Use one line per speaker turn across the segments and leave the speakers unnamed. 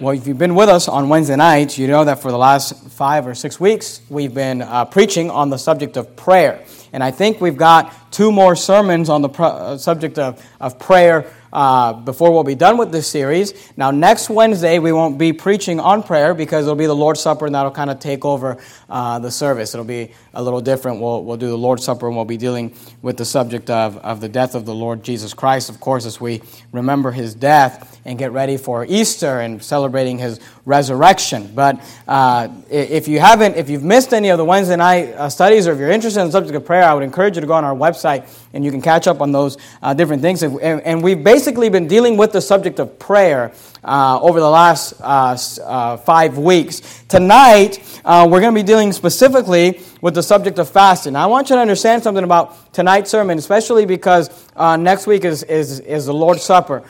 Well, if you've been with us on Wednesday nights, you know that for the last five or six weeks, we've been uh, preaching on the subject of prayer. And I think we've got two more sermons on the pro- uh, subject of, of prayer uh, before we'll be done with this series. Now, next Wednesday, we won't be preaching on prayer because it'll be the Lord's Supper and that'll kind of take over uh, the service. It'll be a little different. We'll, we'll do the Lord's Supper and we'll be dealing with the subject of, of the death of the Lord Jesus Christ, of course, as we remember his death and get ready for Easter and celebrating his resurrection. But uh, if you haven't, if you've missed any of the Wednesday night uh, studies, or if you're interested in the subject of prayer, I would encourage you to go on our website and you can catch up on those uh, different things. And, and, we've basically been dealing with the subject of prayer uh, over the last uh, uh, five weeks. Tonight, we're going to be dealing specifically with the subject of fasting. I want you to understand something about tonight's sermon, especially because next week is, is, is the Lord's Supper.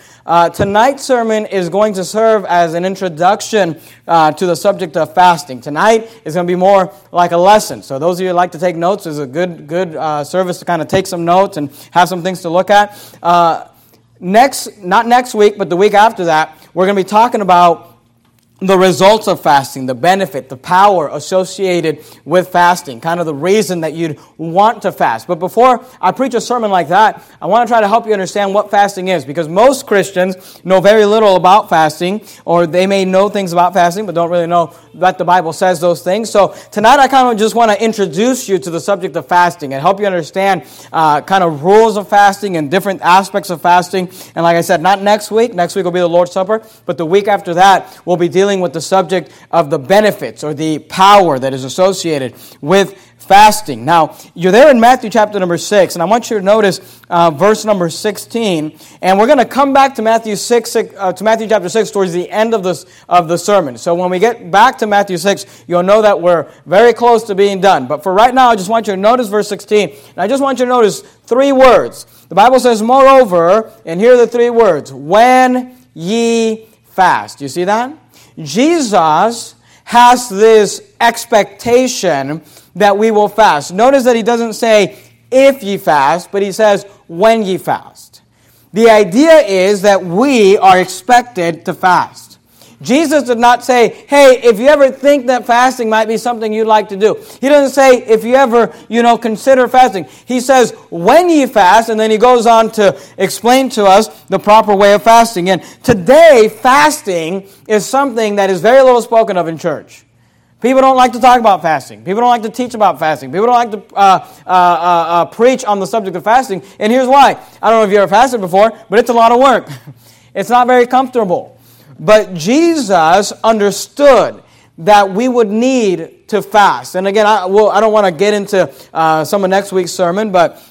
tonight's sermon is going to serve as an introduction uh, to the subject of fasting. Tonight is going to be more like a lesson. So those of you who like to take notes, is a good good uh, service to kind of take some notes and have some things to look at. Uh, next, not next week, but the week after that, we're going to be talking about the results of fasting, the benefit, the power associated with fasting, kind of the reason that you'd want to fast. But before I preach a sermon like that, I want to try to help you understand what fasting is because most Christians know very little about fasting, or they may know things about fasting but don't really know that the Bible says those things. So tonight I kind of just want to introduce you to the subject of fasting and help you understand uh, kind of rules of fasting and different aspects of fasting. And like I said, not next week, next week will be the Lord's Supper, but the week after that, we'll be dealing with the subject of the benefits or the power that is associated with fasting. Now, you're there in Matthew chapter number 6, and I want you to notice uh, verse number 16. And we're going to come back to Matthew 6, 6 uh, to Matthew chapter 6 towards the end of, this, of the sermon. So when we get back to Matthew 6, you'll know that we're very close to being done. But for right now, I just want you to notice verse 16. And I just want you to notice three words. The Bible says, moreover, and here are the three words when ye fast. You see that? Jesus has this expectation that we will fast. Notice that he doesn't say if ye fast, but he says when ye fast. The idea is that we are expected to fast. Jesus did not say, hey, if you ever think that fasting might be something you'd like to do. He doesn't say, if you ever, you know, consider fasting. He says, when ye fast, and then he goes on to explain to us the proper way of fasting. And today, fasting is something that is very little spoken of in church. People don't like to talk about fasting. People don't like to teach about fasting. People don't like to uh, uh, uh, uh preach on the subject of fasting. And here's why. I don't know if you ever fasted before, but it's a lot of work. it's not very comfortable. But Jesus understood that we would need to fast. And again, I, well, I don't want to get into uh, some of next week's sermon, but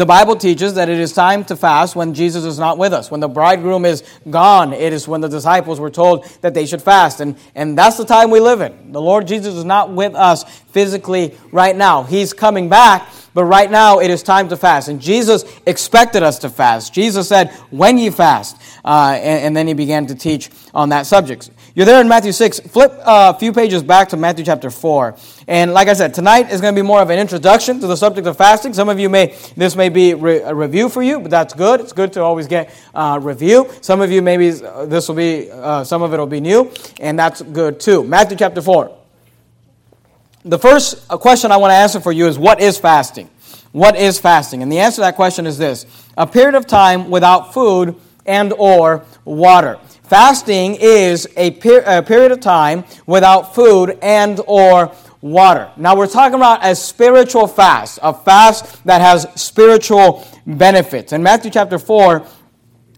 the Bible teaches that it is time to fast when Jesus is not with us. When the bridegroom is gone, it is when the disciples were told that they should fast. And, and that's the time we live in. The Lord Jesus is not with us physically right now. He's coming back, but right now it is time to fast. And Jesus expected us to fast. Jesus said, when you fast. Uh, and, and, then he began to teach on that subject. You're there in Matthew 6. Flip uh, a few pages back to Matthew chapter 4. And like I said, tonight is going to be more of an introduction to the subject of fasting. Some of you may, this may be re- a review for you, but that's good. It's good to always get uh, review. Some of you, maybe uh, this will be, uh, some of it will be new, and that's good too. Matthew chapter 4. The first question I want to answer for you is what is fasting? What is fasting? And the answer to that question is this a period of time without food and or water. Fasting is a, per- a period of time without food and or water. Now we're talking about a spiritual fast, a fast that has spiritual benefits. In Matthew chapter 4,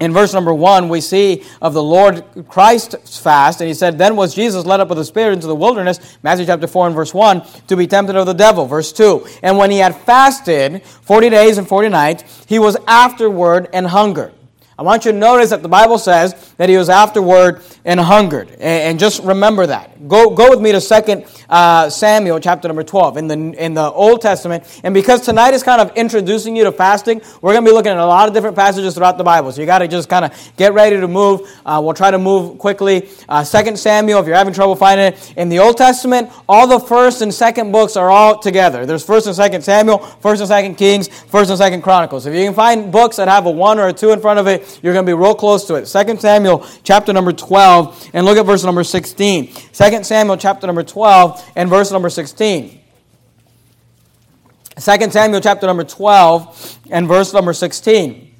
in verse number one, we see of the Lord Christ's fast, and he said, Then was Jesus led up with the Spirit into the wilderness, Matthew chapter 4 and verse 1, to be tempted of the devil, verse 2. And when he had fasted 40 days and 40 nights, he was afterward and hungered. I want you to notice that the Bible says that he was afterward and hungered. And just remember that. Go, go with me to 2 uh, Samuel chapter number 12 in the, in the Old Testament. And because tonight is kind of introducing you to fasting, we're going to be looking at a lot of different passages throughout the Bible. So you got to just kind of get ready to move. Uh, we'll try to move quickly. Uh, 2 Samuel, if you're having trouble finding it. In the Old Testament, all the first and second books are all together. There's 1st and 2nd Samuel, 1st and 2nd Kings, 1st and 2nd Chronicles. If you can find books that have a 1 or a 2 in front of it, you're going to be real close to it. 2 Samuel chapter number 12, and look at verse number 16. 2 Samuel chapter number 12 and verse number 16. 2 Samuel chapter number 12 and verse number 16.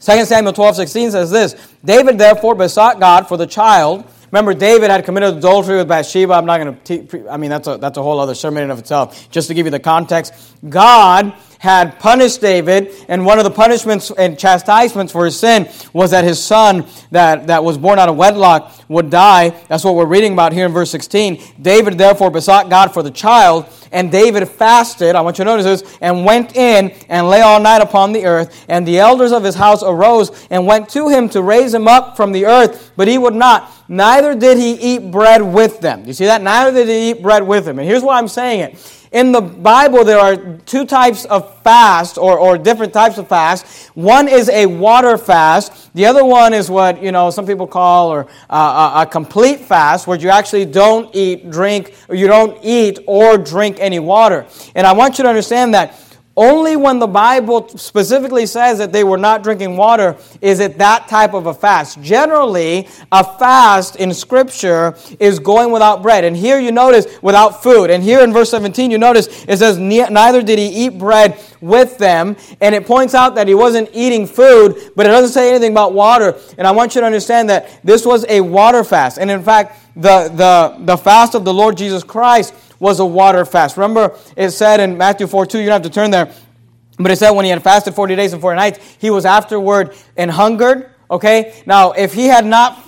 2 Samuel 12, 16 says this David therefore besought God for the child. Remember, David had committed adultery with Bathsheba. I'm not going to, I mean, that's a, that's a whole other sermon in of itself. Just to give you the context, God had punished David, and one of the punishments and chastisements for his sin was that his son that, that was born out of wedlock would die. That's what we're reading about here in verse 16. David therefore besought God for the child, and David fasted, I want you to notice this, and went in and lay all night upon the earth. And the elders of his house arose and went to him to raise him up from the earth, but he would not. Neither did he eat bread with them. You see that? Neither did he eat bread with them. And here's why I'm saying it. In the Bible, there are two types of fast or, or different types of fast. One is a water fast. The other one is what, you know, some people call or uh, a, complete fast where you actually don't eat, drink, or you don't eat or drink any water. And I want you to understand that only when the Bible specifically says that they were not drinking water is it that type of a fast. Generally, a fast in Scripture is going without bread. And here you notice without food. And here in verse 17, you notice it says, Neither did he eat bread with them. And it points out that he wasn't eating food, but it doesn't say anything about water. And I want you to understand that this was a water fast. And in fact, the, the, the fast of the Lord Jesus Christ was a water fast. Remember, it said in Matthew 4 2, you don't have to turn there, but it said when he had fasted 40 days and 40 nights, he was afterward and hungered. Okay? Now, if he had not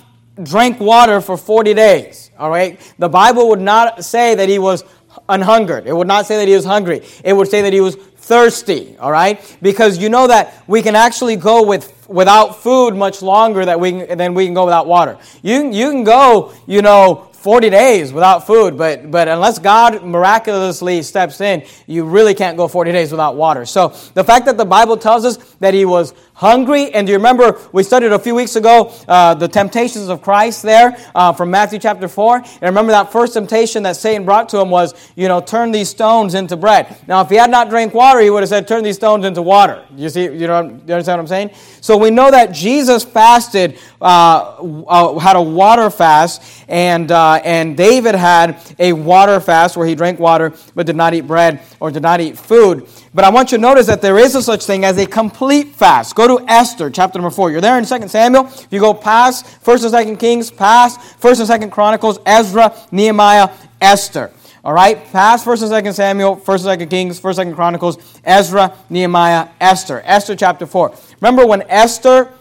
drank water for 40 days, all right, the Bible would not say that he was unhungered. It would not say that he was hungry. It would say that he was thirsty, all right? Because you know that we can actually go with without food much longer that we than we can go without water. You, you can go, you know, 40 days without food, but, but unless God miraculously steps in, you really can't go 40 days without water. So the fact that the Bible tells us that he was hungry. And do you remember we studied a few weeks ago uh, the temptations of Christ there uh, from Matthew chapter 4? And remember that first temptation that Satan brought to him was, you know, turn these stones into bread. Now, if he had not drank water, he would have said, turn these stones into water. You see, you, know, you understand what I'm saying? So we know that Jesus fasted, uh, uh had a water fast, and, uh, and David had a water fast where he drank water but did not eat bread or did not eat food. But I want you to notice that there is a such thing as a complete fast. Go to Esther, chapter number 4. You're there in 2 Samuel. If you go past 1st and 2nd Kings, past 1st and 2nd Chronicles, Ezra, Nehemiah, Esther. All right? Past 1st and 2nd Samuel, 1st and 2nd Kings, 1st and 2nd Chronicles, Ezra, Nehemiah, Esther. Esther chapter 4. Remember when Esther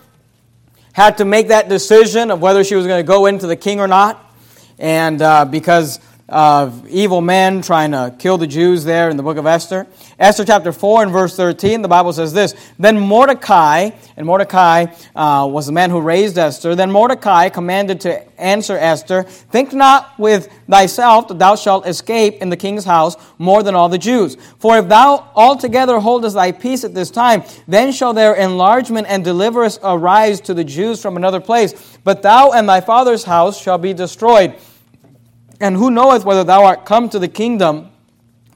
had to make that decision of whether she was going to go into the king or not? And uh, because of evil men trying to kill the Jews there in the book of Esther. Esther chapter 4 and verse 13, the Bible says this Then Mordecai, and Mordecai uh, was the man who raised Esther, then Mordecai commanded to answer Esther, Think not with thyself that thou shalt escape in the king's house more than all the Jews. For if thou altogether holdest thy peace at this time, then shall their enlargement and deliverance arise to the Jews from another place. But thou and thy father's house shall be destroyed. And who knoweth whether thou art come to the kingdom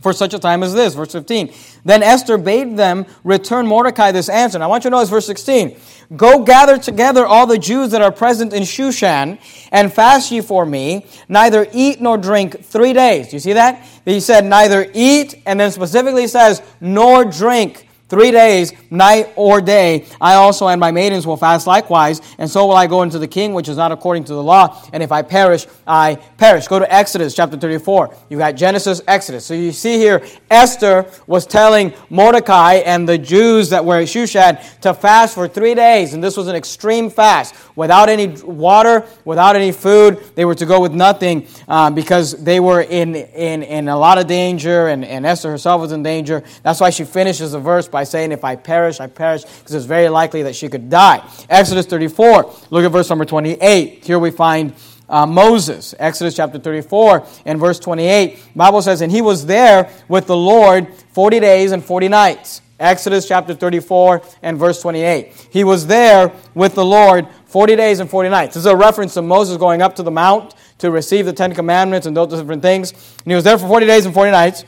for such a time as this? Verse 15. Then Esther bade them return Mordecai this answer. And I want you to notice verse 16. Go gather together all the Jews that are present in Shushan, and fast ye for me, neither eat nor drink three days. Do you see that? He said, neither eat, and then specifically says, nor drink Three days, night or day, I also and my maidens will fast likewise, and so will I go into the king, which is not according to the law. And if I perish, I perish. Go to Exodus chapter 34. You got Genesis, Exodus. So you see here, Esther was telling Mordecai and the Jews that were at Shushan to fast for three days, and this was an extreme fast. Without any water, without any food, they were to go with nothing um, because they were in, in, in a lot of danger, and, and Esther herself was in danger. That's why she finishes the verse by saying, If I perish, I perish, because it's very likely that she could die. Exodus 34, look at verse number 28. Here we find uh, Moses. Exodus chapter 34 and verse 28. Bible says, And he was there with the Lord 40 days and 40 nights. Exodus chapter 34 and verse 28. He was there with the Lord 40 days and 40 nights. This is a reference to Moses going up to the mount to receive the Ten Commandments and those different things. And he was there for 40 days and 40 nights.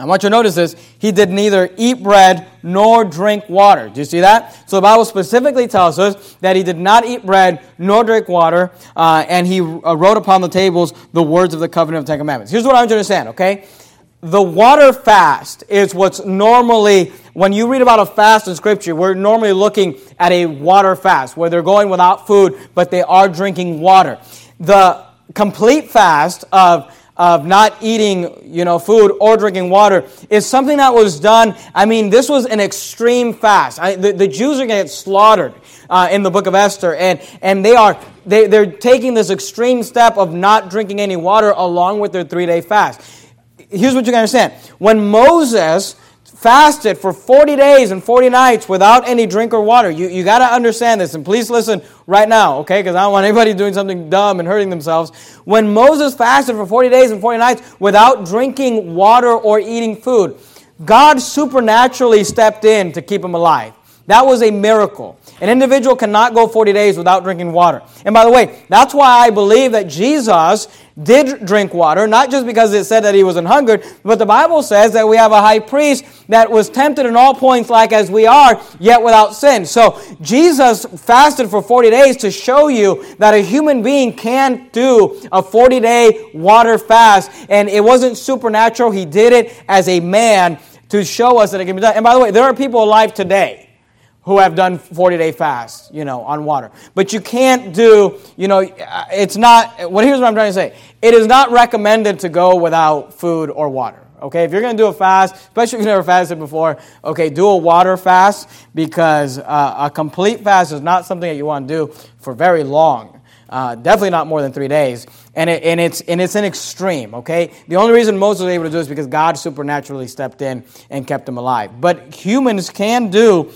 I want you to notice this. He did neither eat bread nor drink water. Do you see that? So the Bible specifically tells us that he did not eat bread nor drink water, uh, and he uh, wrote upon the tables the words of the covenant of the Ten Commandments. Here's what I want you to understand, okay? The water fast is what's normally, when you read about a fast in Scripture, we're normally looking at a water fast where they're going without food, but they are drinking water. The complete fast of of not eating, you know, food or drinking water is something that was done. I mean, this was an extreme fast. I, the, the, Jews are going to get slaughtered uh, in the book of Esther, and, and they are they, they're taking this extreme step of not drinking any water along with their three day fast. Here's what you can understand: when Moses fasted for 40 days and 40 nights without any drink or water. You, you got to understand this, and please listen right now, okay? Because I don't want anybody doing something dumb and hurting themselves. When Moses fasted for 40 days and 40 nights without drinking water or eating food, God supernaturally stepped in to keep him alive. That was a miracle. An individual cannot go 40 days without drinking water. And by the way, that's why I believe that Jesus did drink water, not just because it said that he was an hungered, but the Bible says that we have a high priest that was tempted in all points like as we are, yet without sin. So Jesus fasted for 40 days to show you that a human being can do a 40 day water fast. And it wasn't supernatural, he did it as a man to show us that it can be done. And by the way, there are people alive today who have done 40 day fasts, you know, on water. But you can't do, you know, it's not, well, here's what I'm trying to say. It is not recommended to go without food or water. Okay, if you're going to do a fast, especially if you've never fasted before, okay, do a water fast because uh, a complete fast is not something that you want to do for very long. Uh, definitely not more than three days. And, it, and, it's, and it's an extreme, okay? The only reason Moses was able to do it is because God supernaturally stepped in and kept him alive. But humans can do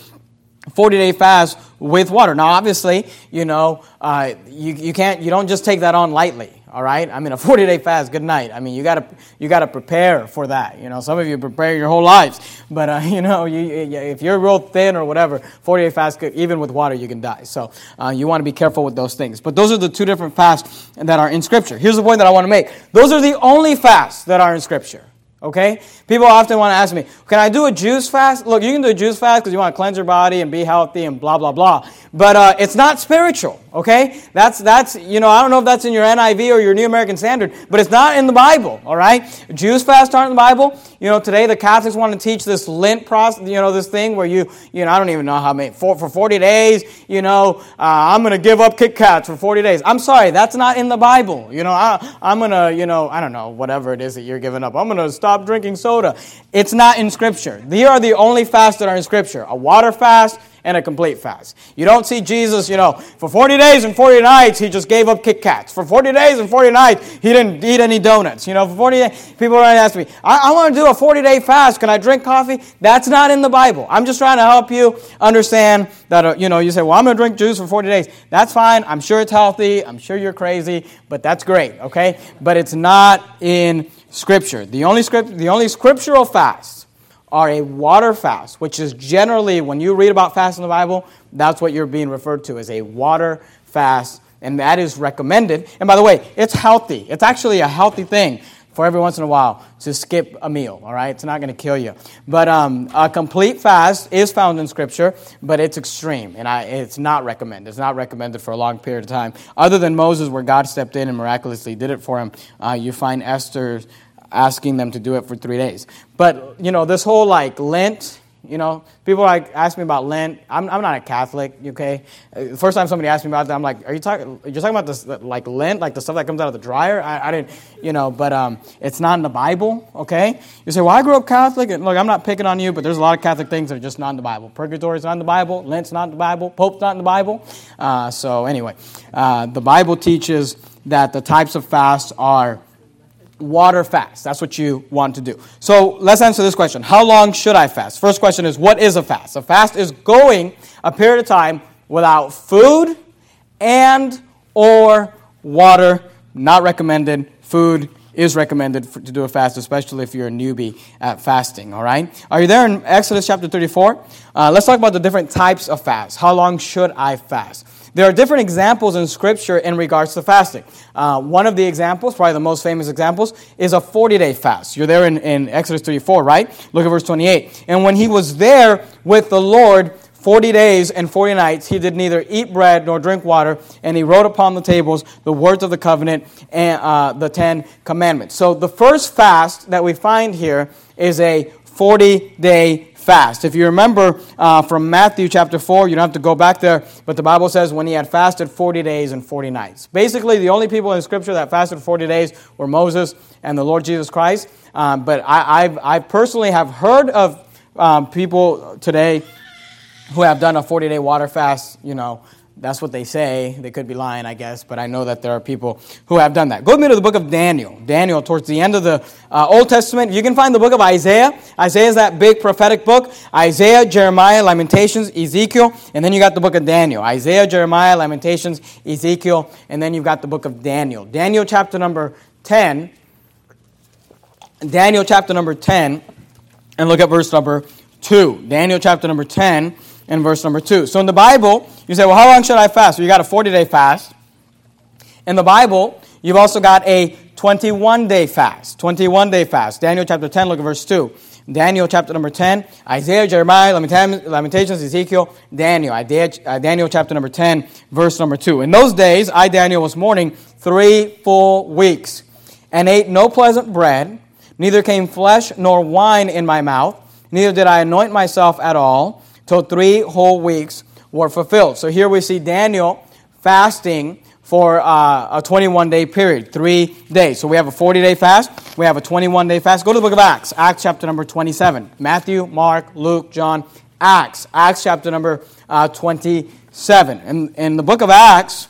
40 day fast with water. Now, obviously, you know, uh, you, you can't, you don't just take that on lightly. All right, I mean a 40 day fast. Good night. I mean you gotta you gotta prepare for that. You know, some of you prepare your whole lives, but uh, you know, you, if you're real thin or whatever, 40 day fast, even with water, you can die. So uh, you want to be careful with those things. But those are the two different fasts that are in Scripture. Here's the point that I want to make. Those are the only fasts that are in Scripture. Okay? People often want to ask me, can I do a juice fast? Look, you can do a juice fast because you want to cleanse your body and be healthy and blah, blah, blah. But uh, it's not spiritual, okay? That's, that's, you know, I don't know if that's in your NIV or your New American Standard, but it's not in the Bible, all right? Jews fast aren't in the Bible. You know, today the Catholics want to teach this Lent process, you know, this thing where you, you know, I don't even know how many, for, for 40 days, you know, uh, I'm going to give up Kit Kats for 40 days. I'm sorry, that's not in the Bible. You know, I, I'm going to, you know, I don't know, whatever it is that you're giving up. I'm going to stop drinking soda. It's not in Scripture. Here are the only fasts that are in Scripture a water fast and a complete fast. You don't see Jesus, you know, for 40 days and 40 nights, he just gave up Kit Kats. For 40 days and 40 nights, he didn't eat any donuts. You know, for 40 days, people are ask me, I, I want to do a 40 day fast. Can I drink coffee? That's not in the Bible. I'm just trying to help you understand that, uh, you know, you say, well, I'm going to drink juice for 40 days. That's fine. I'm sure it's healthy. I'm sure you're crazy, but that's great, okay? But it's not in Scripture. The only, script, the only scriptural fast are a water fast, which is generally, when you read about fast in the Bible, that's what you're being referred to as a water fast, and that is recommended. And by the way, it's healthy. It's actually a healthy thing for every once in a while to skip a meal, all right? It's not going to kill you. But um, a complete fast is found in Scripture, but it's extreme, and I, it's not recommended. It's not recommended for a long period of time. Other than Moses, where God stepped in and miraculously did it for him, uh, you find Esther asking them to do it for three days. But, you know, this whole like Lent, you know, people like ask me about Lent. I'm, I'm not a Catholic, okay? The first time somebody asked me about that, I'm like, are you talking, you're talking about this, like Lent, like the stuff that comes out of the dryer? I, I didn't, you know, but um, it's not in the Bible, okay? You say, well, I grew up Catholic. And look, I'm not picking on you, but there's a lot of Catholic things that are just not in the Bible. Purgatory's not in the Bible. Lent's not in the Bible. Pope's not in the Bible. Uh, so anyway, uh, the Bible teaches that the types of fasts are water fast. That's what you want to do. So let's answer this question. How long should I fast? First question is what is a fast? A fast is going a period of time without food and or water, not recommended. Food is recommended for, to do a fast, especially if you're a newbie at fasting, all right? Are you there in Exodus chapter 34? Uh, let's talk about the different types of fast. How long should I fast? There are different examples in Scripture in regards to fasting. Uh, one of the examples, probably the most famous examples, is a 40 day fast. You're there in, in Exodus 34, right? Look at verse 28. And when he was there with the Lord, 40 days and 40 nights he did neither eat bread nor drink water, and he wrote upon the tables the words of the covenant and uh, the Ten Commandments. So the first fast that we find here is a 40 day fast. If you remember uh, from Matthew chapter 4, you don't have to go back there, but the Bible says when he had fasted 40 days and 40 nights. Basically, the only people in Scripture that fasted 40 days were Moses and the Lord Jesus Christ. Um, but I, I've, I personally have heard of um, people today who have done a 40 day water fast, you know, that's what they say. They could be lying, I guess, but I know that there are people who have done that. Go with me to the book of Daniel. Daniel, towards the end of the uh, Old Testament, you can find the book of Isaiah. Isaiah is that big prophetic book. Isaiah, Jeremiah, Lamentations, Ezekiel, and then you got the book of Daniel. Isaiah, Jeremiah, Lamentations, Ezekiel, and then you've got the book of Daniel. Daniel chapter number 10. Daniel chapter number 10, and look at verse number 2. Daniel chapter number 10 and verse number 2. So in the Bible, you say, well, how long should I fast? Well, you got a 40 day fast. In the Bible, you've also got a 21 day fast. 21 day fast. Daniel chapter 10, look at verse 2. Daniel chapter number 10, Isaiah, Jeremiah, Lamentations, Ezekiel, Daniel. Uh, Daniel chapter number 10, verse number 2. In those days, I, Daniel, was mourning three full weeks and ate no pleasant bread, neither came flesh nor wine in my mouth, neither did I anoint myself at all till three whole weeks were fulfilled. So here we see Daniel fasting for uh, a 21 day period, three days. So we have a 40 day fast, we have a 21 day fast. Go to the book of Acts, Acts chapter number 27. Matthew, Mark, Luke, John, Acts, Acts chapter number uh, 27. In, in the book of Acts,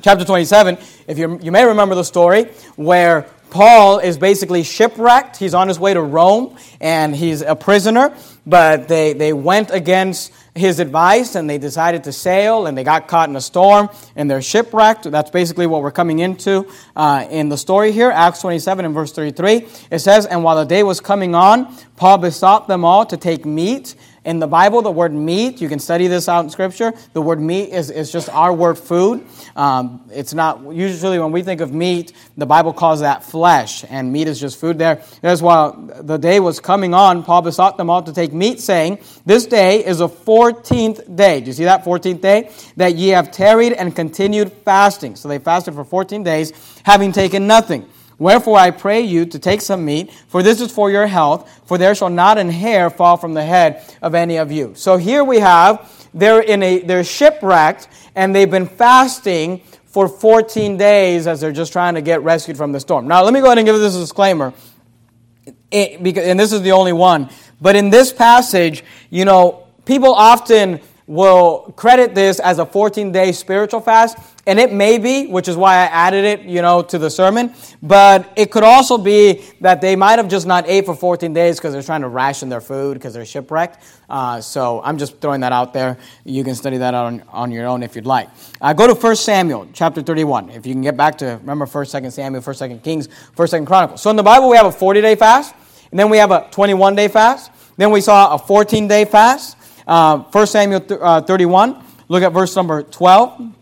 chapter 27, if you you may remember the story where Paul is basically shipwrecked. He's on his way to Rome and he's a prisoner, but they, they went against his advice and they decided to sail and they got caught in a storm and they're shipwrecked. That's basically what we're coming into uh, in the story here. Acts 27 and verse 33. It says, And while the day was coming on, Paul besought them all to take meat in the Bible, the word meat, you can study this out in Scripture. The word meat is, is just our word food. Um, it's not, usually when we think of meat, the Bible calls that flesh, and meat is just food there. As while the day was coming on, Paul besought them all to take meat, saying, This day is a 14th day. Do you see that 14th day? That ye have tarried and continued fasting. So they fasted for 14 days, having taken nothing. Wherefore I pray you to take some meat, for this is for your health, for there shall not an hair fall from the head of any of you. So here we have, they're in a they're shipwrecked, and they've been fasting for 14 days as they're just trying to get rescued from the storm. Now let me go ahead and give this disclaimer. It, because, and this is the only one. But in this passage, you know, people often will credit this as a 14 day spiritual fast, and it may be, which is why I added it, you know, to the sermon, but it could also be that they might have just not ate for 14 days because they're trying to ration their food because they're shipwrecked. Uh, so I'm just throwing that out there. You can study that on, on your own if you'd like. Uh, go to 1 Samuel chapter 31. If you can get back to, remember 1st, 2nd Samuel, 1 2 Kings, 1 2 Chronicles. So in the Bible, we have a 40 day fast, and then we have a 21 day fast. Then we saw a 14 day fast. Uh, 1 Samuel th- uh, 31, look at verse number 12.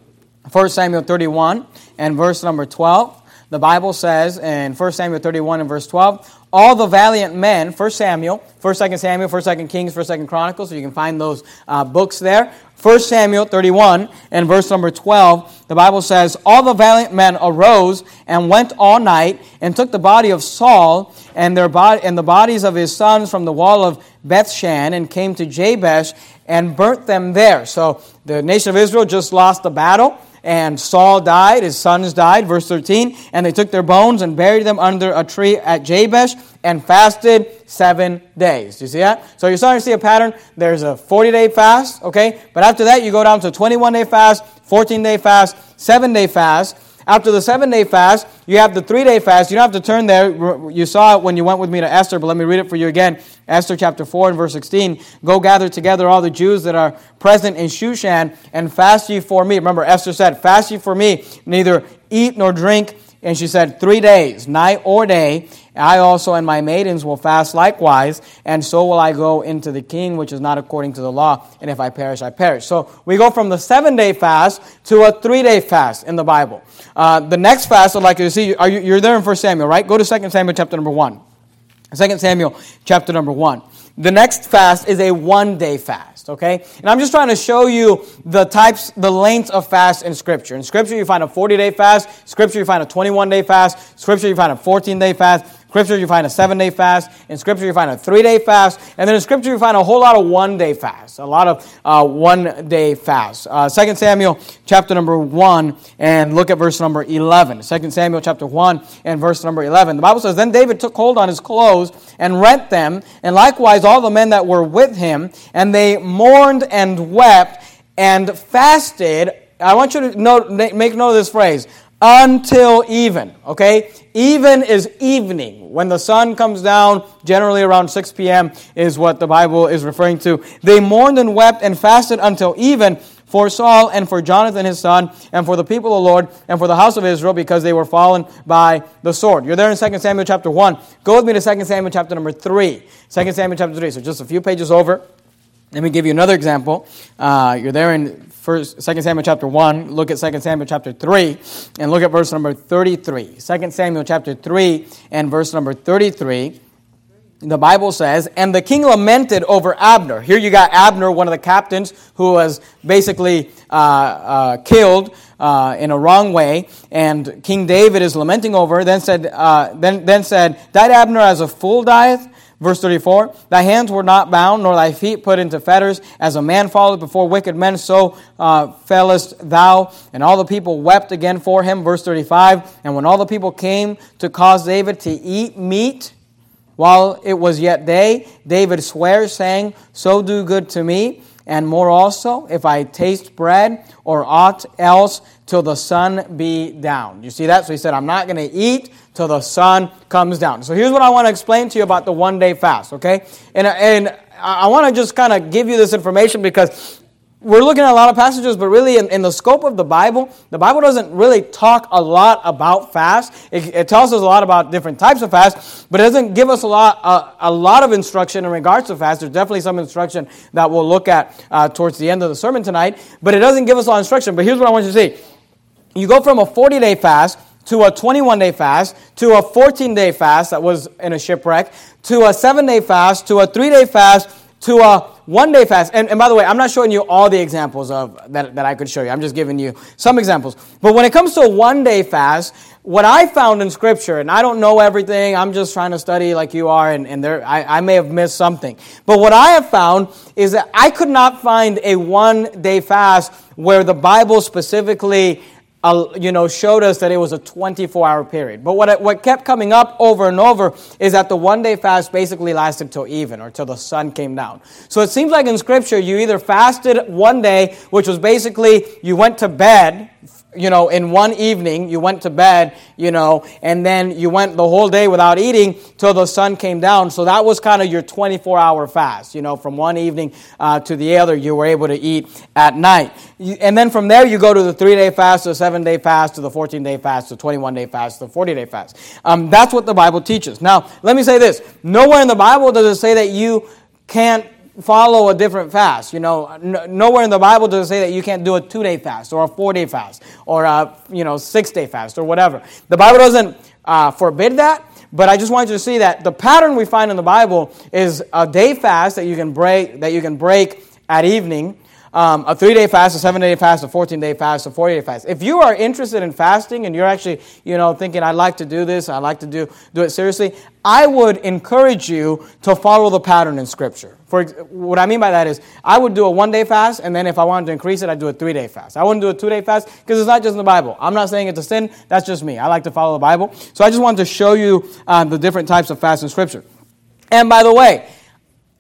1 Samuel 31 and verse number 12. The Bible says in 1 Samuel 31 and verse 12, all the valiant men, 1 Samuel, 1 2 Samuel, 1 2 Kings, 1 2 Chronicles, so you can find those uh, books there. 1 Samuel 31 and verse number 12, the Bible says, All the valiant men arose and went all night and took the body of Saul and, their body, and the bodies of his sons from the wall of Bethshan and came to Jabesh and burnt them there. So the nation of Israel just lost the battle and Saul died, his sons died, verse 13, and they took their bones and buried them under a tree at Jabesh and fasted seven days. Do you see that? So you're starting to see a pattern. There's a 40 day fast, okay? But after that, you go down to 21 day fast, 14 day fast, 7 day fast. After the seven day fast, you have the three day fast. You don't have to turn there. You saw it when you went with me to Esther, but let me read it for you again. Esther chapter 4 and verse 16. Go gather together all the Jews that are present in Shushan and fast ye for me. Remember, Esther said, Fast ye for me, neither eat nor drink. And she said, Three days, night or day. I also and my maidens will fast likewise, and so will I go into the king, which is not according to the law. And if I perish, I perish. So we go from the seven day fast to a three day fast in the Bible. Uh, the next fast, I'd like you to see, are you, you're there in 1 Samuel, right? Go to 2 Samuel chapter number 1. 2 Samuel chapter number 1. The next fast is a one day okay? And I'm just trying to show you the types, the lengths of fast in Scripture. In Scripture, you find a 40 day fast. Scripture, you find a 21 day fast. Scripture, you find a 14 day fast. Scripture, you find a seven day fast. In Scripture, you find a three day fast. And then in Scripture, you find a whole lot of one day fasts, a lot of uh, one day fasts. Uh, 2 Samuel chapter number 1, and look at verse number 11. 2 Samuel chapter 1 and verse number 11. The Bible says, Then David took hold on his clothes and rent them, and likewise all the men that were with him, and they mourned and wept and fasted. I want you to note, make note of this phrase until even. Okay? Even is evening. When the sun comes down, generally around 6 p.m., is what the Bible is referring to. They mourned and wept and fasted until even for Saul and for Jonathan his son, and for the people of the Lord, and for the house of Israel, because they were fallen by the sword. You're there in 2 Samuel chapter 1. Go with me to 2 Samuel chapter number 3. 2 Samuel chapter 3. So just a few pages over. Let me give you another example. Uh, you're there in First, 2 Samuel chapter 1. Look at 2 Samuel chapter 3 and look at verse number 33. 2 Samuel chapter 3 and verse number 33. The Bible says, And the king lamented over Abner. Here you got Abner, one of the captains, who was basically uh, uh, killed uh, in a wrong way. And King David is lamenting over, then said, uh, then, then said, Died Abner as a fool dieth? Verse 34 Thy hands were not bound, nor thy feet put into fetters. As a man falleth before wicked men, so uh, fellest thou. And all the people wept again for him. Verse 35 And when all the people came to cause David to eat meat, while it was yet day, David swears, saying, So do good to me, and more also, if I taste bread or aught else till the sun be down. You see that? So he said, I'm not going to eat till the sun comes down. So here's what I want to explain to you about the one day fast, okay? And, and I want to just kind of give you this information because we're looking at a lot of passages, but really, in, in, the scope of the Bible, the Bible doesn't really talk a lot about fast. It, it tells us a lot about different types of fast, but it doesn't give us a lot, a, a lot of instruction in regards to fast. There's definitely some instruction that we'll look at uh, towards the end of the sermon tonight, but it doesn't give us a lot of instruction. But here's what I want you to see you go from a 40 day fast to a 21 day fast, to a 14 day fast that was in a shipwreck, to a seven day fast, to a three day fast, to a one day fast. And, and by the way, I'm not showing you all the examples of that, that I could show you. I'm just giving you some examples. But when it comes to a one day fast, what I found in Scripture, and I don't know everything, I'm just trying to study like you are, and, and there, I, I may have missed something. But what I have found is that I could not find a one day fast where the Bible specifically you know, showed us that it was a 24 hour period. But what, what kept coming up over and over is that the one day fast basically lasted till even or till the sun came down. So it seems like in Scripture, you either fasted one day, which was basically you went to bed you know, in one evening, you went to bed, you know, and then you went the whole day without eating till the sun came down. So that was kind of your 24 hour fast, you know, from one evening uh, to the other, you were able to eat at night. And then from there, you go to the three day fast, the seven day fast, to the 14 day fast, the 21 day fast, the 40 day fast. Um, that's what the Bible teaches. Now, let me say this nowhere in the Bible does it say that you can't follow a different fast. You know, nowhere in the Bible does it say that you can't do a two day fast or a four day fast or a you know six day fast or whatever. The Bible doesn't uh, forbid that. But I just want you to see that the pattern we find in the Bible is a day fast that you can break that you can break at evening, um, a three day fast, a seven day fast, a 14 day fast, a 40 day fast. If you are interested in fasting and you're actually, you know, thinking, I'd like to do this, I'd like to do, do it seriously, I would encourage you to follow the pattern in Scripture. For what I mean by that is, I would do a one day fast, and then if I wanted to increase it, I'd do a three day fast. I wouldn't do a two day fast because it's not just in the Bible. I'm not saying it's a sin, that's just me. I like to follow the Bible. So I just wanted to show you uh, the different types of fast in Scripture. And by the way,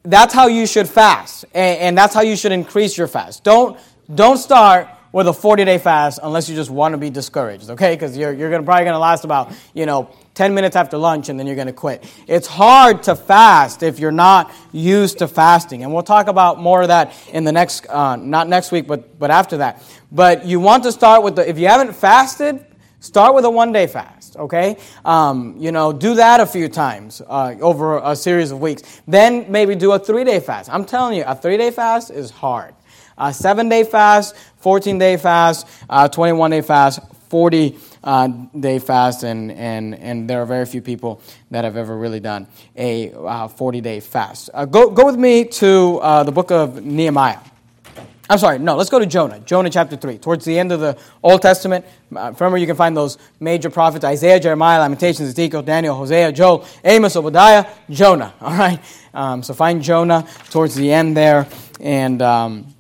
that's how you should fast, and, and that's how you should increase your fast. Don't, don't start with a 40 day fast unless you just want to be discouraged, okay? Because you're, you're gonna, probably going to last about, you know, 10 minutes after lunch and then you're going to quit. It's hard to fast if you're not used to fasting. And we'll talk about more of that in the next, uh, not next week, but, but after that. But you want to start with the, if you haven't fasted, start with a one day fast, okay? Um, you know, do that a few times uh, over a series of weeks. Then maybe do a three day fast. I'm telling you, a three day fast is hard. A seven day fast, 14 day fast, uh, 21 day fast, 40 uh, day fast, and, and, and there are very few people that have ever really done a uh, 40 day fast. Uh, go, go with me to uh, the book of Nehemiah. I'm sorry, no, let's go to Jonah. Jonah chapter 3. Towards the end of the Old Testament, uh, remember you can find those major prophets Isaiah, Jeremiah, Lamentations, Ezekiel, Daniel, Hosea, Joel, Amos, Obadiah, Jonah. All right? Um, so find Jonah towards the end there. And. Um,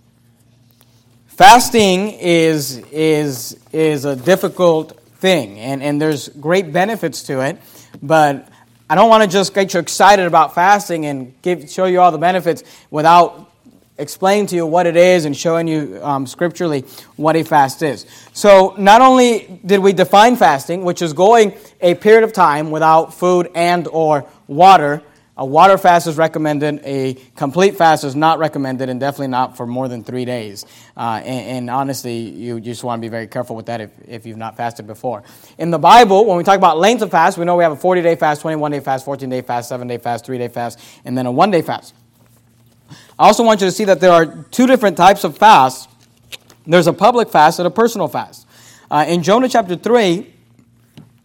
Fasting is, is, is a difficult thing, and, and there's great benefits to it, but I don't want to just get you excited about fasting and give, show you all the benefits without explaining to you what it is and showing you um, scripturally what a fast is. So, not only did we define fasting, which is going a period of time without food and or water, a water fast is recommended. A complete fast is not recommended, and definitely not for more than three days. Uh, and, and, honestly, you just want to be very careful with that if, if you've not fasted before. In the Bible, when we talk about length of fast, we know we have a 40 day fast, 21 day fast, 14 day fast, 7 day fast, 3 day fast, and then a 1 day fast. I also want you to see that there are two different types of fasts there's a public fast and a personal fast. Uh, in Jonah chapter 3,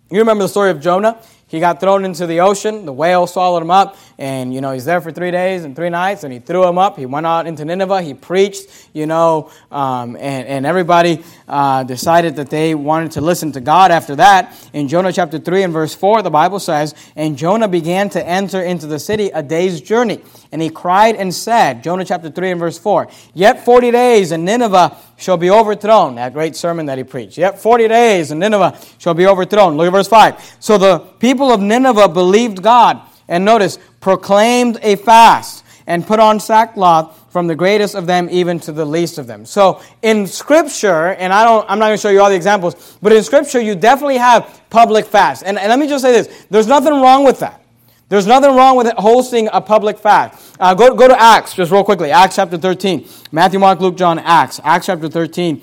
you remember the story of Jonah? He got thrown into the ocean. The whale swallowed him up. And, you know, he's there for three days and three nights. And he threw him up. He went out into Nineveh. He preached, you know, um, and, and everybody uh, decided that they wanted to listen to God after that. In Jonah chapter 3 and verse 4, the Bible says, And Jonah began to enter into the city a day's journey. And he cried and said, Jonah chapter 3 and verse 4, Yet 40 days and Nineveh shall be overthrown. That great sermon that he preached. Yet 40 days and Nineveh shall be overthrown. Look at verse 5. So the people of Nineveh believed God. And notice, proclaimed a fast and put on sackcloth from the greatest of them even to the least of them. So in scripture, and I don't I'm not going to show you all the examples, but in scripture you definitely have public fast. And, and let me just say this, there's nothing wrong with that. There's nothing wrong with hosting a public fast. Uh, go, go to Acts, just real quickly. Acts chapter 13. Matthew, Mark, Luke, John, Acts. Acts chapter 13.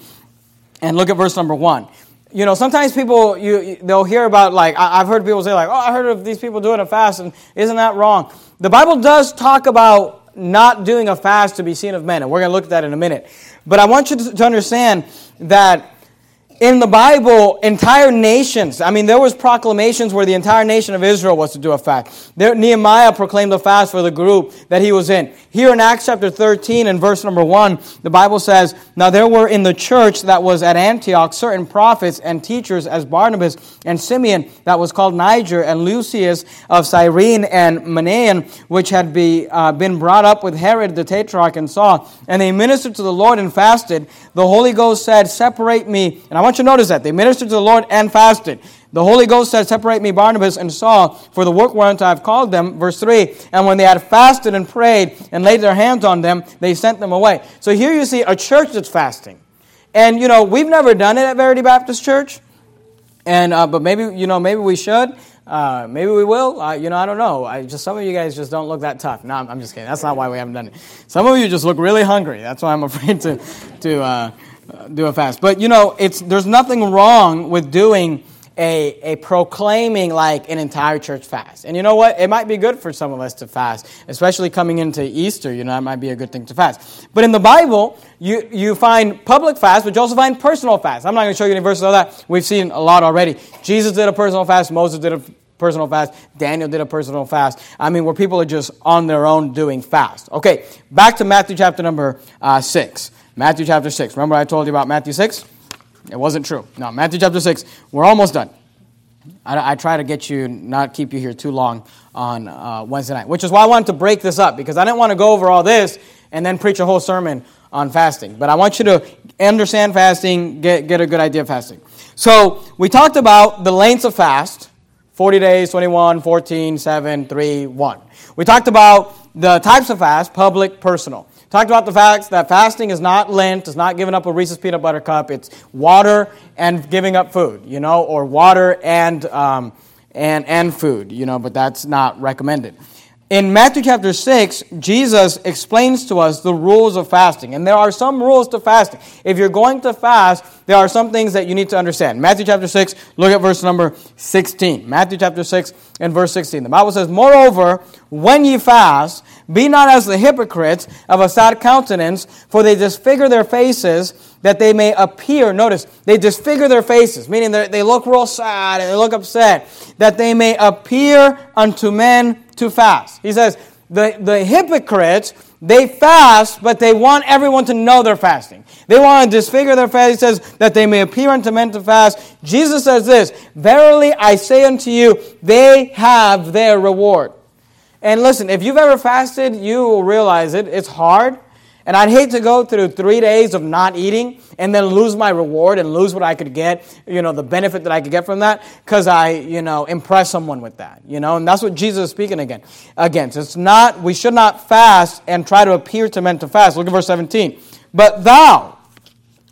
And look at verse number 1. You know, sometimes people, you, they'll hear about, like, I've heard people say, like, oh, I heard of these people doing a fast, and isn't that wrong? The Bible does talk about not doing a fast to be seen of men, and we're going to look at that in a minute. But I want you to understand that in the Bible, entire nations, I mean, there was proclamations where the entire nation of Israel was to do a fast. There, Nehemiah proclaimed a fast for the group that he was in. Here in Acts chapter 13 and verse number 1, the Bible says, Now there were in the church that was at Antioch certain prophets and teachers as Barnabas and Simeon that was called Niger and Lucius of Cyrene and Manaen, which had be, uh, been brought up with Herod the Tetrarch and Saul. And they ministered to the Lord and fasted. The Holy Ghost said, Separate me. And I want you to notice that. They ministered to the Lord and fasted. The Holy Ghost said, Separate me, Barnabas and Saul, for the work whereunto I have called them. Verse 3 And when they had fasted and prayed and laid their hands on them, they sent them away. So here you see a church that's fasting. And, you know, we've never done it at Verity Baptist Church. And, uh, but maybe, you know, maybe we should. Uh, maybe we will. Uh, you know, I don't know. I just some of you guys just don't look that tough. No, I'm, I'm, just kidding. That's not why we haven't done it. Some of you just look really hungry. That's why I'm afraid to to uh, do a fast. But you know, it's there's nothing wrong with doing a, a proclaiming like an entire church fast. And you know what? It might be good for some of us to fast, especially coming into Easter. You know, it might be a good thing to fast. But in the Bible, you, you find public fast, but you also find personal fast. I'm not going to show you any verses of that. We've seen a lot already. Jesus did a personal fast. Moses did a personal fast. Daniel did a personal fast. I mean, where people are just on their own doing fast. Okay, back to Matthew chapter number uh, 6. Matthew chapter 6. Remember I told you about Matthew 6? It wasn't true. No, Matthew chapter 6. We're almost done. I, I try to get you, not keep you here too long on uh, Wednesday night, which is why I wanted to break this up because I didn't want to go over all this and then preach a whole sermon on fasting. But I want you to understand fasting, get, get a good idea of fasting. So we talked about the lengths of fast 40 days, 21, 14, 7, 3, 1. We talked about the types of fast public, personal. Talked about the fact that fasting is not Lent, it's not giving up a Reese's peanut butter cup. It's water and giving up food, you know, or water and um, and and food, you know. But that's not recommended. In Matthew chapter 6, Jesus explains to us the rules of fasting. And there are some rules to fasting. If you're going to fast, there are some things that you need to understand. Matthew chapter 6, look at verse number 16. Matthew chapter 6 and verse 16. The Bible says, Moreover, when ye fast, be not as the hypocrites of a sad countenance, for they disfigure their faces that they may appear. Notice, they disfigure their faces, meaning they look real sad and they look upset, that they may appear unto men to fast. He says, the, the hypocrites, they fast, but they want everyone to know they're fasting. They want to disfigure their fast. He says that they may appear unto men to fast. Jesus says this Verily I say unto you, they have their reward. And listen, if you've ever fasted, you will realize it. It's hard. And I'd hate to go through three days of not eating and then lose my reward and lose what I could get, you know, the benefit that I could get from that because I, you know, impress someone with that, you know, and that's what Jesus is speaking again against. It's not, we should not fast and try to appear to men to fast. Look at verse 17. But thou,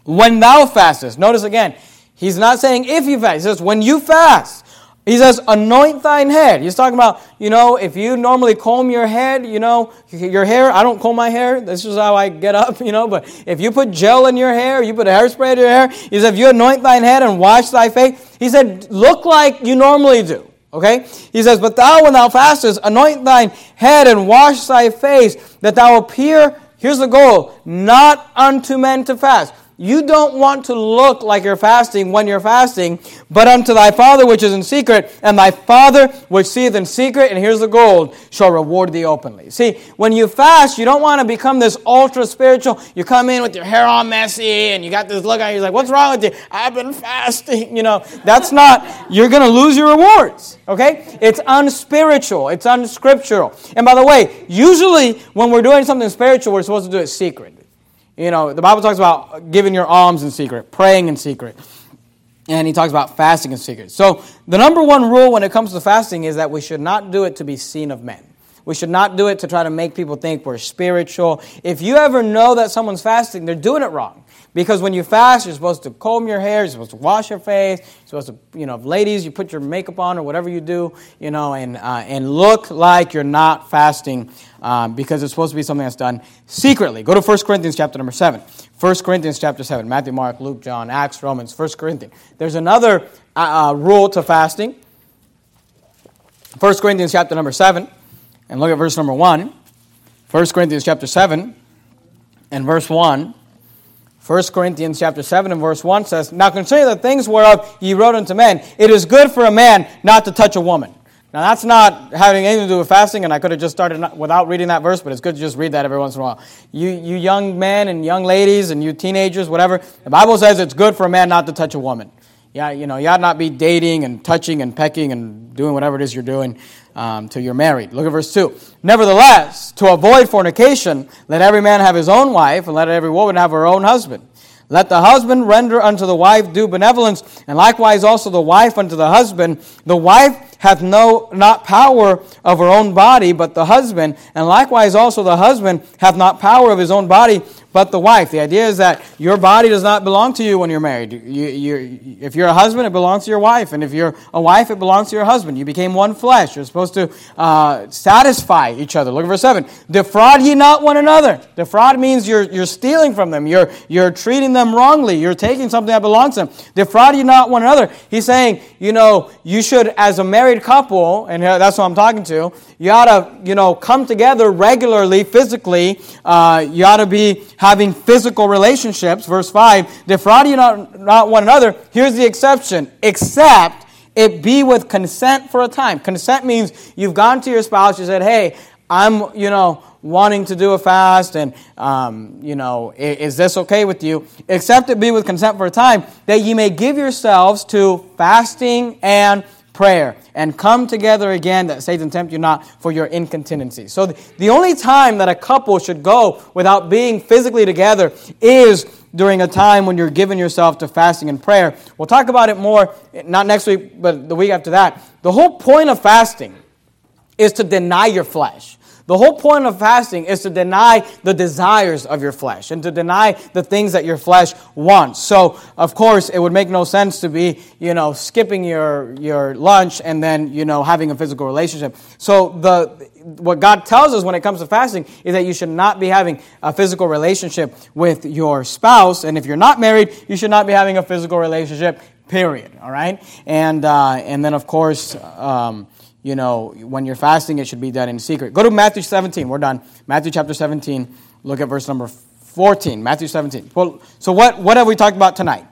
when thou fastest, notice again, he's not saying if you fast, he says when you fast. He says, anoint thine head. He's talking about, you know, if you normally comb your head, you know, your hair, I don't comb my hair. This is how I get up, you know, but if you put gel in your hair, you put a hairspray in your hair, he said, if you anoint thine head and wash thy face, he said, look like you normally do. Okay? He says, But thou, when thou fastest, anoint thine head and wash thy face, that thou appear, here's the goal, not unto men to fast. You don't want to look like you're fasting when you're fasting, but unto thy Father which is in secret, and thy Father which seeth in secret, and here's the gold, shall reward thee openly. See, when you fast, you don't want to become this ultra spiritual. You come in with your hair all messy, and you got this look on you, like, what's wrong with you? I've been fasting. You know, that's not, you're going to lose your rewards. Okay? It's unspiritual. It's unscriptural. And by the way, usually when we're doing something spiritual, we're supposed to do it secret. You know, the Bible talks about giving your alms in secret, praying in secret. And he talks about fasting in secret. So, the number one rule when it comes to fasting is that we should not do it to be seen of men. We should not do it to try to make people think we're spiritual. If you ever know that someone's fasting, they're doing it wrong. Because when you fast, you're supposed to comb your hair, you're supposed to wash your face, you're supposed to, you know, ladies, you put your makeup on or whatever you do, you know, and, uh, and look like you're not fasting um, because it's supposed to be something that's done secretly. Go to 1 Corinthians chapter number 7. 1 Corinthians chapter 7. Matthew, Mark, Luke, John, Acts, Romans, 1 Corinthians. There's another uh, uh, rule to fasting. 1 Corinthians chapter number 7. And look at verse number 1. 1 Corinthians chapter 7 and verse 1. 1 Corinthians chapter 7 and verse 1 says, Now concerning the things whereof ye wrote unto men, it is good for a man not to touch a woman. Now that's not having anything to do with fasting, and I could have just started without reading that verse, but it's good to just read that every once in a while. You, you young men and young ladies and you teenagers, whatever, the Bible says it's good for a man not to touch a woman. Yeah, you know, you ought not be dating and touching and pecking and doing whatever it is you're doing um, till you're married. Look at verse 2. Nevertheless, to avoid fornication, let every man have his own wife, and let every woman have her own husband. Let the husband render unto the wife due benevolence, and likewise also the wife unto the husband. The wife hath no not power of her own body, but the husband, and likewise also the husband hath not power of his own body, but the wife. The idea is that your body does not belong to you when you're married. You, you, if you're a husband, it belongs to your wife. And if you're a wife, it belongs to your husband. You became one flesh. You're supposed to uh, satisfy each other. Look at verse 7. Defraud ye not one another. Defraud means you're, you're stealing from them. You're, you're treating them wrongly. You're taking something that belongs to them. Defraud ye not one another. He's saying, you know, you should, as a married couple, and that's what I'm talking to, you ought to, you know, come together regularly, physically. Uh, you ought to be having physical relationships. Verse 5 Defraud you not, not one another. Here's the exception except it be with consent for a time. Consent means you've gone to your spouse, you said, hey, I'm, you know, wanting to do a fast, and, um, you know, is, is this okay with you? Except it be with consent for a time, that ye may give yourselves to fasting and prayer and come together again that Satan tempt you not for your incontinency. So the only time that a couple should go without being physically together is during a time when you're giving yourself to fasting and prayer. We'll talk about it more, not next week, but the week after that. The whole point of fasting is to deny your flesh. The whole point of fasting is to deny the desires of your flesh and to deny the things that your flesh wants. So, of course, it would make no sense to be, you know, skipping your, your lunch and then, you know, having a physical relationship. So, the, what God tells us when it comes to fasting is that you should not be having a physical relationship with your spouse. And if you're not married, you should not be having a physical relationship, period. All right? And, uh, and then, of course, um, you know, when you're fasting, it should be done in secret. Go to Matthew 17. We're done. Matthew chapter 17. Look at verse number 14. Matthew 17. Well, so what, what have we talked about tonight?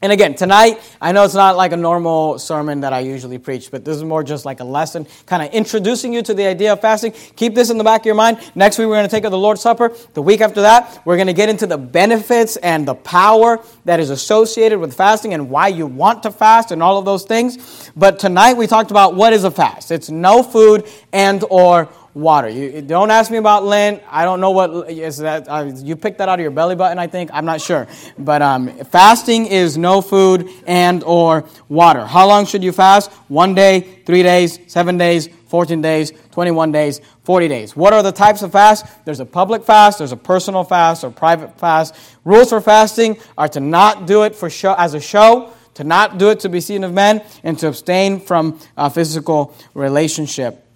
And again, tonight, I know it's not like a normal sermon that I usually preach, but this is more just like a lesson, kind of introducing you to the idea of fasting. Keep this in the back of your mind. Next week, we're going to take up the Lord's Supper. The week after that, we're going to get into the benefits and the power that is associated with fasting and why you want to fast and all of those things. But tonight, we talked about what is a fast. It's no food and or water. You don't ask me about Lent. I don't know what is that. Uh, you picked that out of your belly button, I think. I'm not sure. But um, fasting is no food and or water. How long should you fast? One day, three days, seven days, 14 days, 21 days, 40 days. What are the types of fast? There's a public fast, there's a personal fast, or private fast. Rules for fasting are to not do it for show, as a show, to not do it to be seen of men, and to abstain from a physical relationship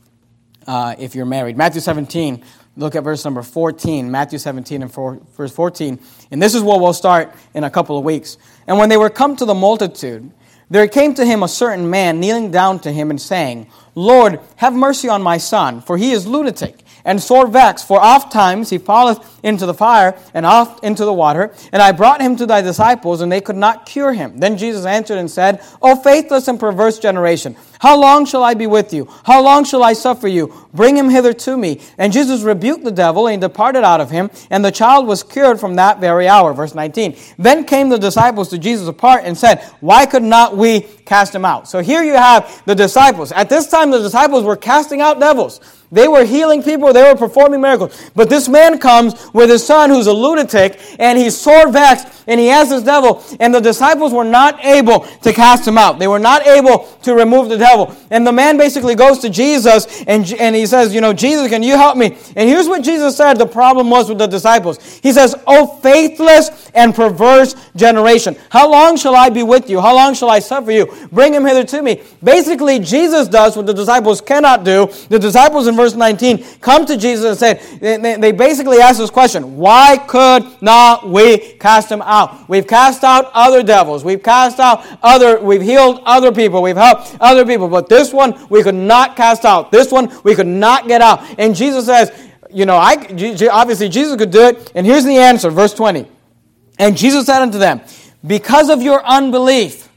uh, if you're married. Matthew 17, look at verse number 14. Matthew 17 and four, verse 14. And this is what we'll start in a couple of weeks. And when they were come to the multitude, there came to him a certain man kneeling down to him and saying, Lord, have mercy on my son, for he is lunatic and sore vexed, for oft times he falleth into the fire and oft into the water. And I brought him to thy disciples, and they could not cure him. Then Jesus answered and said, O faithless and perverse generation, how long shall I be with you? How long shall I suffer you? Bring him hither to me. And Jesus rebuked the devil, and departed out of him, and the child was cured from that very hour. Verse 19. Then came the disciples to Jesus apart and said, Why could not we cast him out? So here you have the disciples. At this time, the disciples were casting out devils. They were healing people, they were performing miracles. But this man comes with his son who's a lunatic, and he's sore vexed, and he has this devil, and the disciples were not able to cast him out. They were not able to remove the devil. And the man basically goes to Jesus, and, and he says, You know, Jesus, can you help me? And here's what Jesus said the problem was with the disciples. He says, Oh, faithless and perverse generation, how long shall I be with you? How long shall I suffer you? Bring him hither to me. Basically, Jesus does what the disciples cannot do. The disciples in verse 19 come to Jesus and say, they basically ask this question Why could not we cast him out? We've cast out other devils. We've cast out other, we've healed other people. We've helped other people. But this one we could not cast out. This one we could not get out. And Jesus says, you know, I, obviously Jesus could do it. And here's the answer, verse 20. And Jesus said unto them, Because of your unbelief,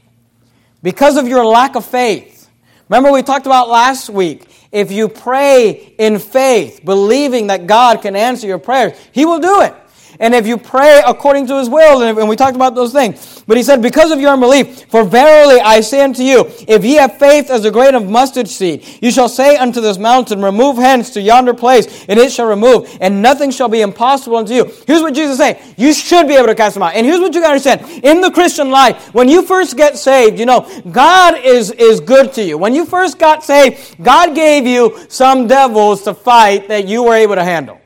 because of your lack of faith. Remember, we talked about last week if you pray in faith, believing that God can answer your prayers, He will do it. And if you pray according to his will, and we talked about those things. But he said, Because of your unbelief, for verily I say unto you, if ye have faith as a grain of mustard seed, you shall say unto this mountain, Remove hence to yonder place, and it shall remove, and nothing shall be impossible unto you. Here's what Jesus is saying. You should be able to cast them out. And here's what you gotta understand. In the Christian life, when you first get saved, you know, God is, is good to you. When you first got saved, God gave you some devils to fight that you were able to handle.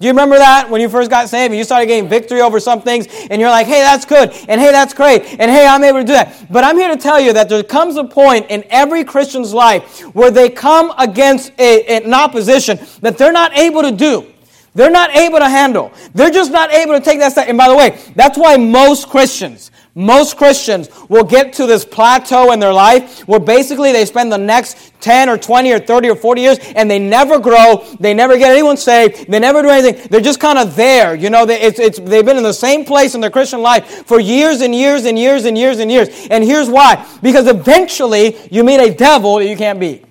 Do you remember that when you first got saved and you started getting victory over some things and you're like, hey, that's good, and hey, that's great, and hey, I'm able to do that. But I'm here to tell you that there comes a point in every Christian's life where they come against a, an opposition that they're not able to do. They're not able to handle. They're just not able to take that step. And by the way, that's why most Christians, most Christians will get to this plateau in their life where basically they spend the next 10 or 20 or 30 or 40 years and they never grow. They never get anyone saved. They never do anything. They're just kind of there. You know, it's, it's, they've been in the same place in their Christian life for years and years and years and years and years. And here's why. Because eventually you meet a devil that you can't beat.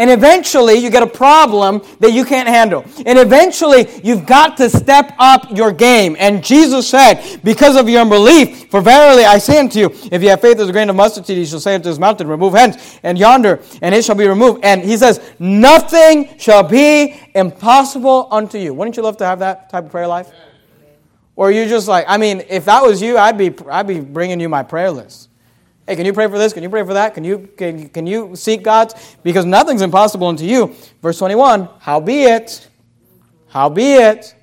And eventually you get a problem that you can't handle. And eventually you've got to step up your game. And Jesus said, because of your unbelief, for verily I say unto you, if you have faith as a grain of mustard seed, you shall say unto this mountain, remove hence and yonder, and it shall be removed. And he says, nothing shall be impossible unto you. Wouldn't you love to have that type of prayer life? Or you just like, I mean, if that was you, I'd be, I'd be bringing you my prayer list. Hey, can you pray for this? Can you pray for that? Can you, can, can you seek God's? Because nothing's impossible unto you. Verse 21, howbeit, Howbeit,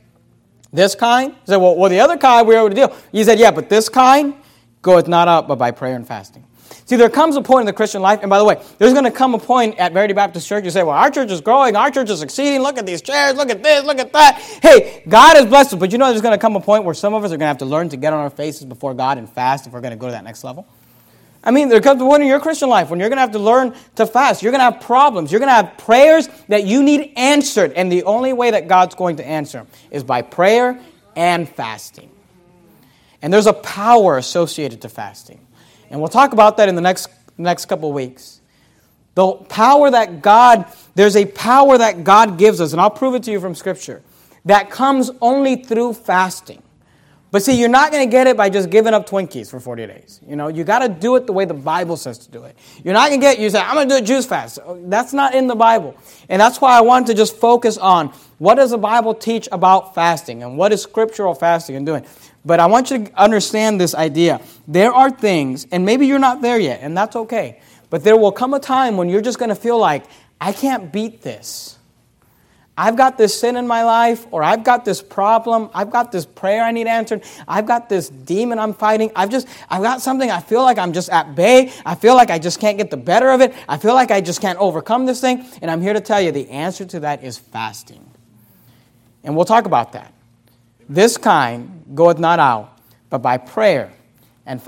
this kind, he said, well, well, the other kind we are able to deal. He said, yeah, but this kind goeth not up but by prayer and fasting. See, there comes a point in the Christian life, and by the way, there's going to come a point at Verity Baptist Church. You say, well, our church is growing, our church is succeeding. Look at these chairs, look at this, look at that. Hey, God has blessed us, but you know there's going to come a point where some of us are going to have to learn to get on our faces before God and fast if we're going to go to that next level. I mean, there comes a point in your Christian life when you're going to have to learn to fast. You're going to have problems. You're going to have prayers that you need answered. And the only way that God's going to answer them is by prayer and fasting. And there's a power associated to fasting. And we'll talk about that in the next, next couple weeks. The power that God, there's a power that God gives us, and I'll prove it to you from Scripture, that comes only through fasting. But see, you're not going to get it by just giving up Twinkies for 40 days. You know, you got to do it the way the Bible says to do it. You're not going to get, you say, I'm going to do a juice fast. That's not in the Bible. And that's why I want to just focus on what does the Bible teach about fasting and what is scriptural fasting and doing. But I want you to understand this idea. There are things, and maybe you're not there yet, and that's okay. But there will come a time when you're just going to feel like, I can't beat this. I've got this sin in my life, or I've got this problem, I've got this prayer I need answered, I've got this demon I'm fighting, I've just, I've got something I feel like I'm just at bay, I feel like I just can't get the better of it, I feel like I just can't overcome this thing, and I'm here to tell you the answer to that is fasting. And we'll talk about that. This kind goeth not out, but by prayer and fasting.